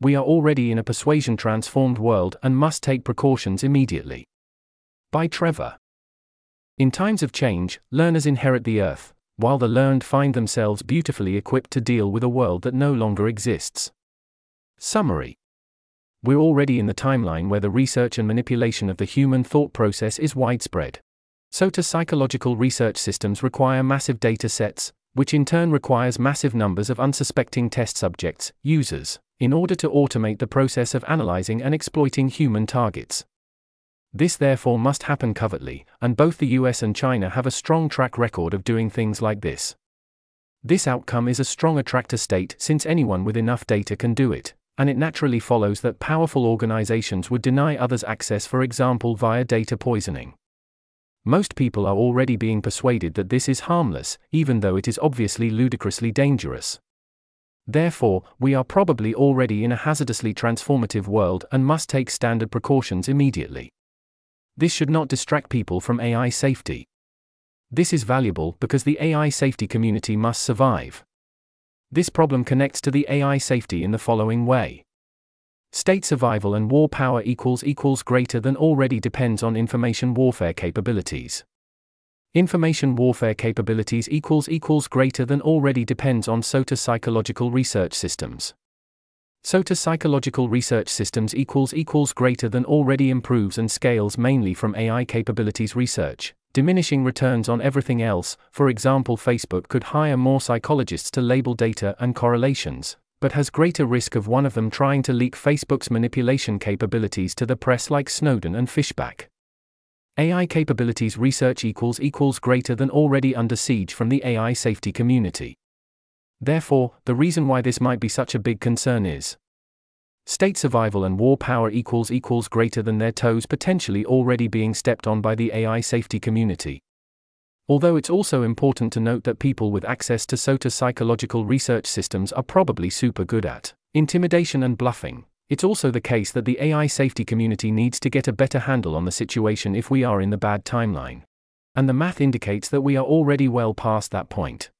we are already in a persuasion transformed world and must take precautions immediately. By Trevor. In times of change, learners inherit the earth, while the learned find themselves beautifully equipped to deal with a world that no longer exists. Summary We're already in the timeline where the research and manipulation of the human thought process is widespread. SOTA psychological research systems require massive data sets, which in turn requires massive numbers of unsuspecting test subjects, users, in order to automate the process of analyzing and exploiting human targets. This therefore must happen covertly, and both the US and China have a strong track record of doing things like this. This outcome is a strong attractor state since anyone with enough data can do it, and it naturally follows that powerful organizations would deny others access, for example, via data poisoning. Most people are already being persuaded that this is harmless, even though it is obviously ludicrously dangerous. Therefore, we are probably already in a hazardously transformative world and must take standard precautions immediately. This should not distract people from AI safety. This is valuable because the AI safety community must survive. This problem connects to the AI safety in the following way. State survival and war power equals equals greater than already depends on information warfare capabilities. Information warfare capabilities equals equals greater than already depends on SOTA psychological research systems. SOTA psychological research systems equals equals greater than already improves and scales mainly from AI capabilities research, diminishing returns on everything else. For example, Facebook could hire more psychologists to label data and correlations, but has greater risk of one of them trying to leak Facebook's manipulation capabilities to the press like Snowden and Fishback. AI capabilities research equals equals greater than already under siege from the AI safety community. Therefore, the reason why this might be such a big concern is state survival and war power equals equals greater than their toes potentially already being stepped on by the AI safety community. Although it's also important to note that people with access to SOTA psychological research systems are probably super good at intimidation and bluffing, it's also the case that the AI safety community needs to get a better handle on the situation if we are in the bad timeline. And the math indicates that we are already well past that point.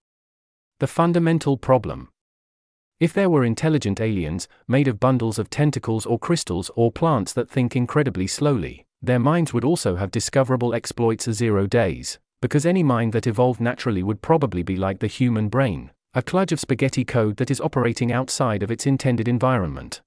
The fundamental problem. If there were intelligent aliens, made of bundles of tentacles or crystals or plants that think incredibly slowly, their minds would also have discoverable exploits a zero days, because any mind that evolved naturally would probably be like the human brain, a kludge of spaghetti code that is operating outside of its intended environment.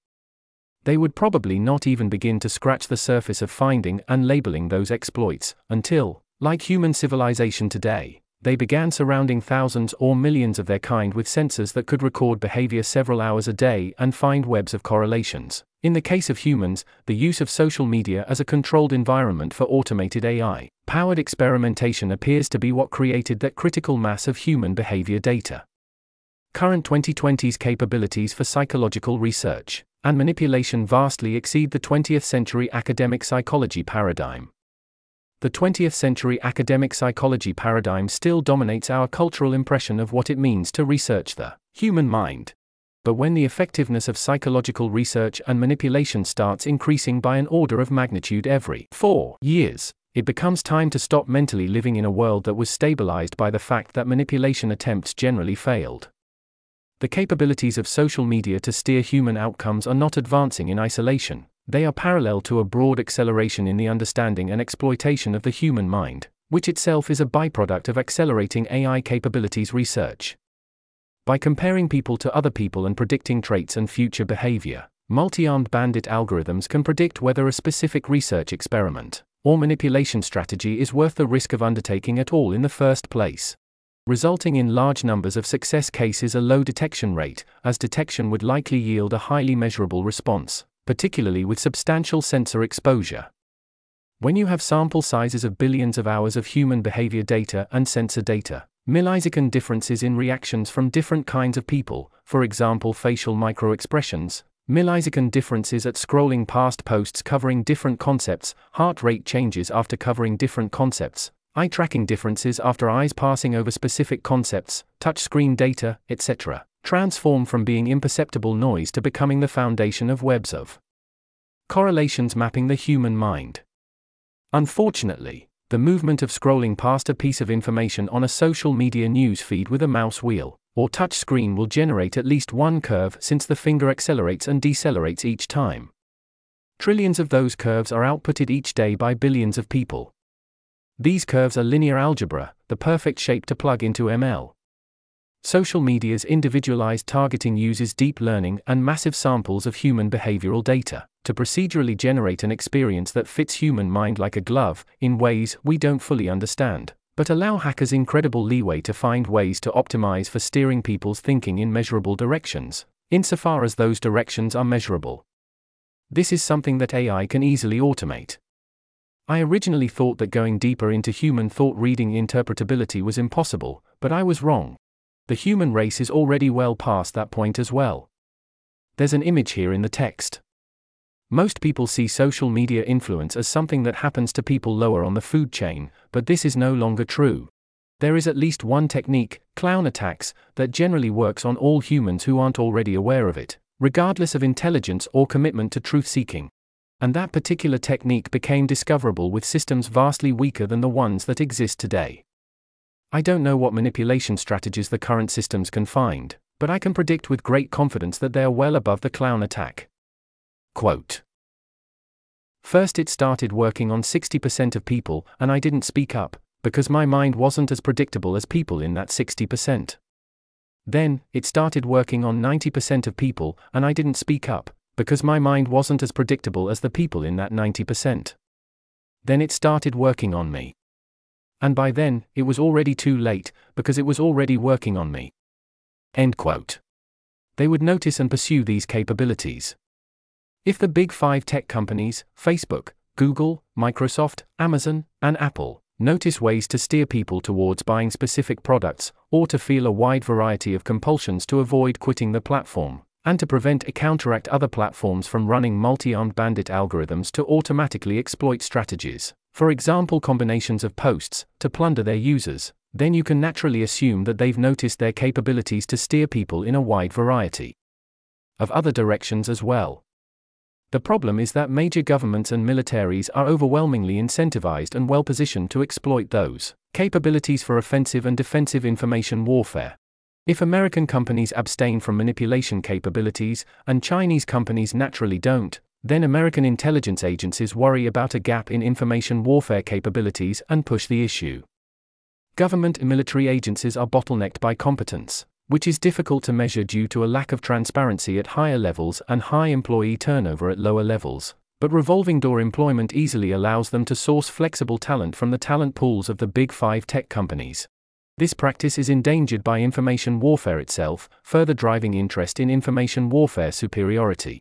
They would probably not even begin to scratch the surface of finding and labeling those exploits, until, like human civilization today, they began surrounding thousands or millions of their kind with sensors that could record behavior several hours a day and find webs of correlations. In the case of humans, the use of social media as a controlled environment for automated AI powered experimentation appears to be what created that critical mass of human behavior data. Current 2020's capabilities for psychological research and manipulation vastly exceed the 20th century academic psychology paradigm the 20th century academic psychology paradigm still dominates our cultural impression of what it means to research the human mind. But when the effectiveness of psychological research and manipulation starts increasing by an order of magnitude every four years, it becomes time to stop mentally living in a world that was stabilized by the fact that manipulation attempts generally failed. The capabilities of social media to steer human outcomes are not advancing in isolation, they are parallel to a broad acceleration in the understanding and exploitation of the human mind, which itself is a byproduct of accelerating AI capabilities research. By comparing people to other people and predicting traits and future behavior, multi armed bandit algorithms can predict whether a specific research experiment or manipulation strategy is worth the risk of undertaking at all in the first place. Resulting in large numbers of success cases, a low detection rate, as detection would likely yield a highly measurable response particularly with substantial sensor exposure. When you have sample sizes of billions of hours of human behavior data and sensor data, millisecond differences in reactions from different kinds of people, for example facial microexpressions, millisecond differences at scrolling past posts covering different concepts, heart rate changes after covering different concepts, eye tracking differences after eyes passing over specific concepts, touchscreen data, etc transform from being imperceptible noise to becoming the foundation of webs of correlations mapping the human mind. Unfortunately, the movement of scrolling past a piece of information on a social media news feed with a mouse wheel or touch screen will generate at least one curve since the finger accelerates and decelerates each time. Trillions of those curves are outputted each day by billions of people. These curves are linear algebra, the perfect shape to plug into ML. Social media's individualized targeting uses deep learning and massive samples of human behavioral data to procedurally generate an experience that fits human mind like a glove in ways we don't fully understand, but allow hackers incredible leeway to find ways to optimize for steering people's thinking in measurable directions, insofar as those directions are measurable. This is something that AI can easily automate. I originally thought that going deeper into human thought reading interpretability was impossible, but I was wrong. The human race is already well past that point as well. There's an image here in the text. Most people see social media influence as something that happens to people lower on the food chain, but this is no longer true. There is at least one technique, clown attacks, that generally works on all humans who aren't already aware of it, regardless of intelligence or commitment to truth seeking. And that particular technique became discoverable with systems vastly weaker than the ones that exist today. I don't know what manipulation strategies the current systems can find, but I can predict with great confidence that they are well above the clown attack. Quote First, it started working on 60% of people, and I didn't speak up, because my mind wasn't as predictable as people in that 60%. Then, it started working on 90% of people, and I didn't speak up, because my mind wasn't as predictable as the people in that 90%. Then it started working on me. And by then, it was already too late, because it was already working on me. End quote. They would notice and pursue these capabilities. If the big five tech companies, Facebook, Google, Microsoft, Amazon, and Apple, notice ways to steer people towards buying specific products, or to feel a wide variety of compulsions to avoid quitting the platform, and to prevent or counteract other platforms from running multi armed bandit algorithms to automatically exploit strategies, for example, combinations of posts, to plunder their users, then you can naturally assume that they've noticed their capabilities to steer people in a wide variety of other directions as well. The problem is that major governments and militaries are overwhelmingly incentivized and well positioned to exploit those capabilities for offensive and defensive information warfare. If American companies abstain from manipulation capabilities, and Chinese companies naturally don't, then American intelligence agencies worry about a gap in information warfare capabilities and push the issue. Government and military agencies are bottlenecked by competence which is difficult to measure due to a lack of transparency at higher levels and high employee turnover at lower levels. But revolving door employment easily allows them to source flexible talent from the talent pools of the big five tech companies. This practice is endangered by information warfare itself, further driving interest in information warfare superiority.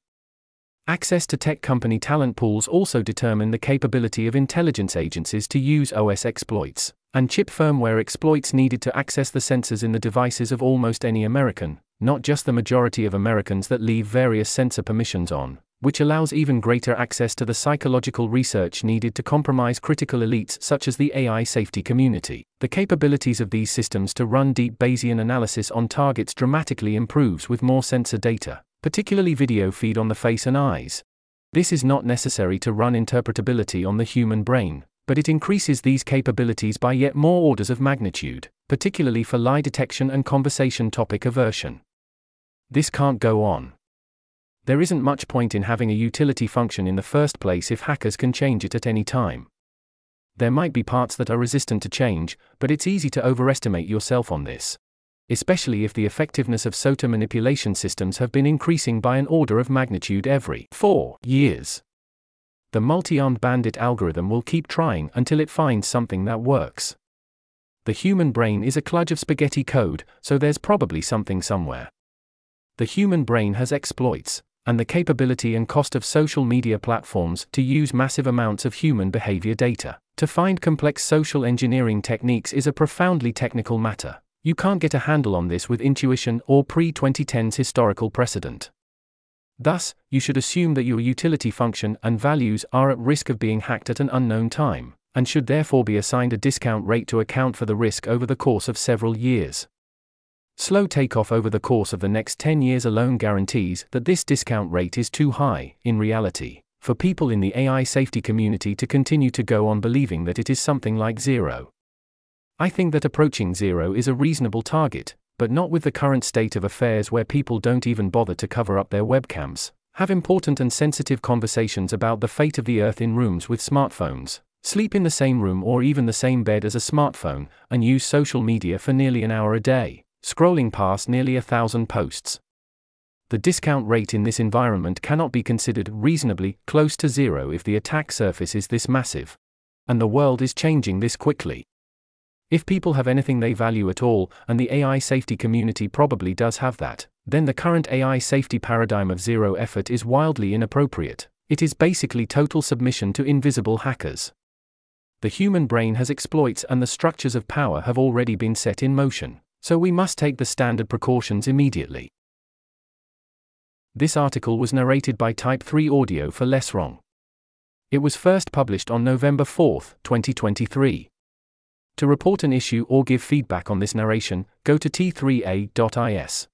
Access to tech company talent pools also determine the capability of intelligence agencies to use OS exploits and chip firmware exploits needed to access the sensors in the devices of almost any American, not just the majority of Americans that leave various sensor permissions on, which allows even greater access to the psychological research needed to compromise critical elites such as the AI safety community. The capabilities of these systems to run deep Bayesian analysis on targets dramatically improves with more sensor data, particularly video feed on the face and eyes. This is not necessary to run interpretability on the human brain, but it increases these capabilities by yet more orders of magnitude, particularly for lie detection and conversation topic aversion. This can't go on. There isn't much point in having a utility function in the first place if hackers can change it at any time. There might be parts that are resistant to change, but it's easy to overestimate yourself on this. Especially if the effectiveness of SOTA manipulation systems have been increasing by an order of magnitude every four years the multi-armed bandit algorithm will keep trying until it finds something that works. The human brain is a kludge of spaghetti code, so there's probably something somewhere. The human brain has exploits, and the capability and cost of social media platforms to use massive amounts of human behavior data. To find complex social engineering techniques is a profoundly technical matter. You can't get a handle on this with intuition or pre 2010s historical precedent. Thus, you should assume that your utility function and values are at risk of being hacked at an unknown time, and should therefore be assigned a discount rate to account for the risk over the course of several years. Slow takeoff over the course of the next 10 years alone guarantees that this discount rate is too high, in reality. for people in the AI safety community to continue to go on believing that it is something like zero. I think that approaching zero is a reasonable target, but not with the current state of affairs where people don't even bother to cover up their webcams, have important and sensitive conversations about the fate of the earth in rooms with smartphones, sleep in the same room or even the same bed as a smartphone, and use social media for nearly an hour a day, scrolling past nearly a thousand posts. The discount rate in this environment cannot be considered reasonably close to zero if the attack surface is this massive. And the world is changing this quickly. If people have anything they value at all, and the AI safety community probably does have that, then the current AI safety paradigm of zero effort is wildly inappropriate. It is basically total submission to invisible hackers. The human brain has exploits and the structures of power have already been set in motion, so we must take the standard precautions immediately. This article was narrated by Type 3 Audio for Less Wrong. It was first published on November 4, 2023. To report an issue or give feedback on this narration, go to t3a.is.